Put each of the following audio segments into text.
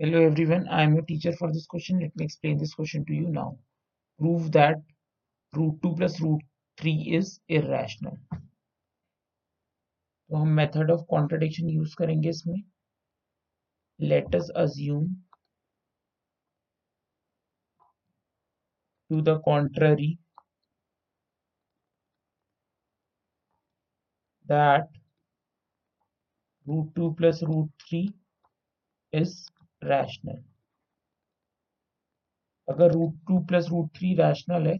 Hello everyone, I am your teacher for this question. Let me explain this question to you now. Prove that root 2 plus root 3 is irrational. तो हम method of contradiction use करेंगे इसमें let us assume to the contrary that root 2 plus root 3 is rational अगर root two plus root three rational है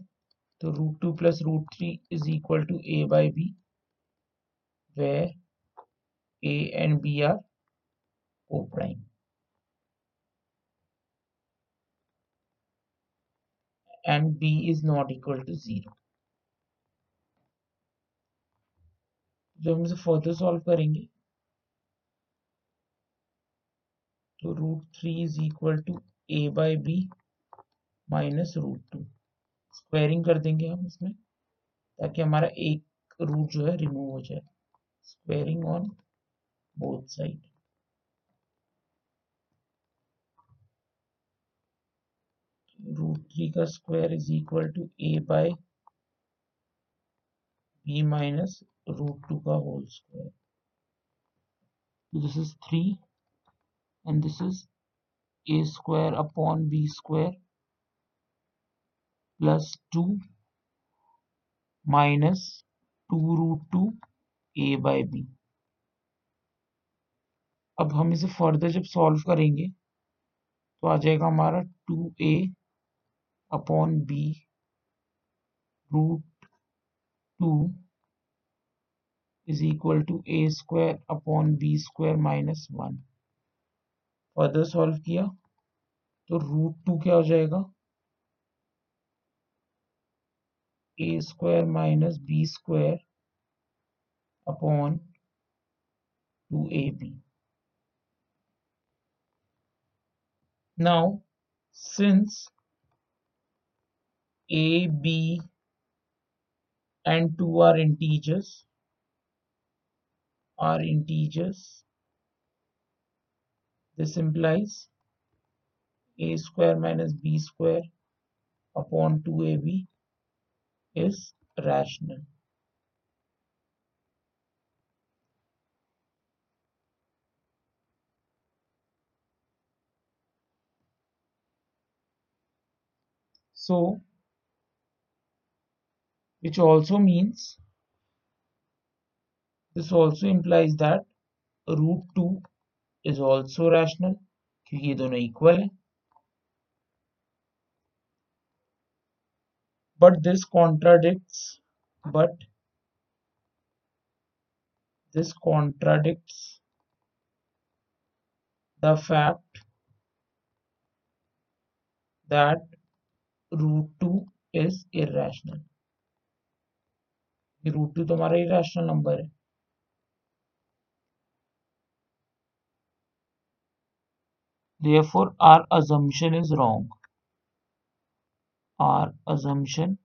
तो root two plus root three is equal to a by b where a and b are co prime and b is not equal to zero जो हम इसे further solve करेंगे तो root three is equal to a by b minus root two squaring कर देंगे हम इसमें, ताकि हमारा एक रूट जो है रिमूव हो जाए। Squaring on both side root three का square is equal to a by b minus root two का whole square this is three and this is a square upon b square plus 2 minus 2 root 2 a by b. अब हम इसे further जब solve करेंगे तो आ जाएगा हमारा 2a upon b root two is equal to a square upon b square minus one further solve किया तो रूट टू क्या हो जाएगा? A square minus b square upon two a b now since a, b and 2 are integers are integers This implies a square minus b square upon 2ab is rational. So, which also means this also implies that root 2 is also rational क्योंकि ये दोनों equal है। But this contradict but this contradict the fact that root two is irrational root two तो हमारा irrational number है। Therefore, our assumption is wrong. Our assumption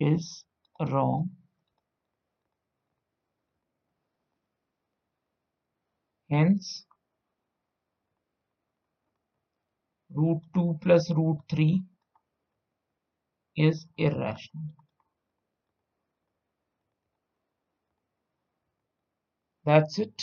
is wrong. Hence, root 2 plus root 3 is irrational. That's it.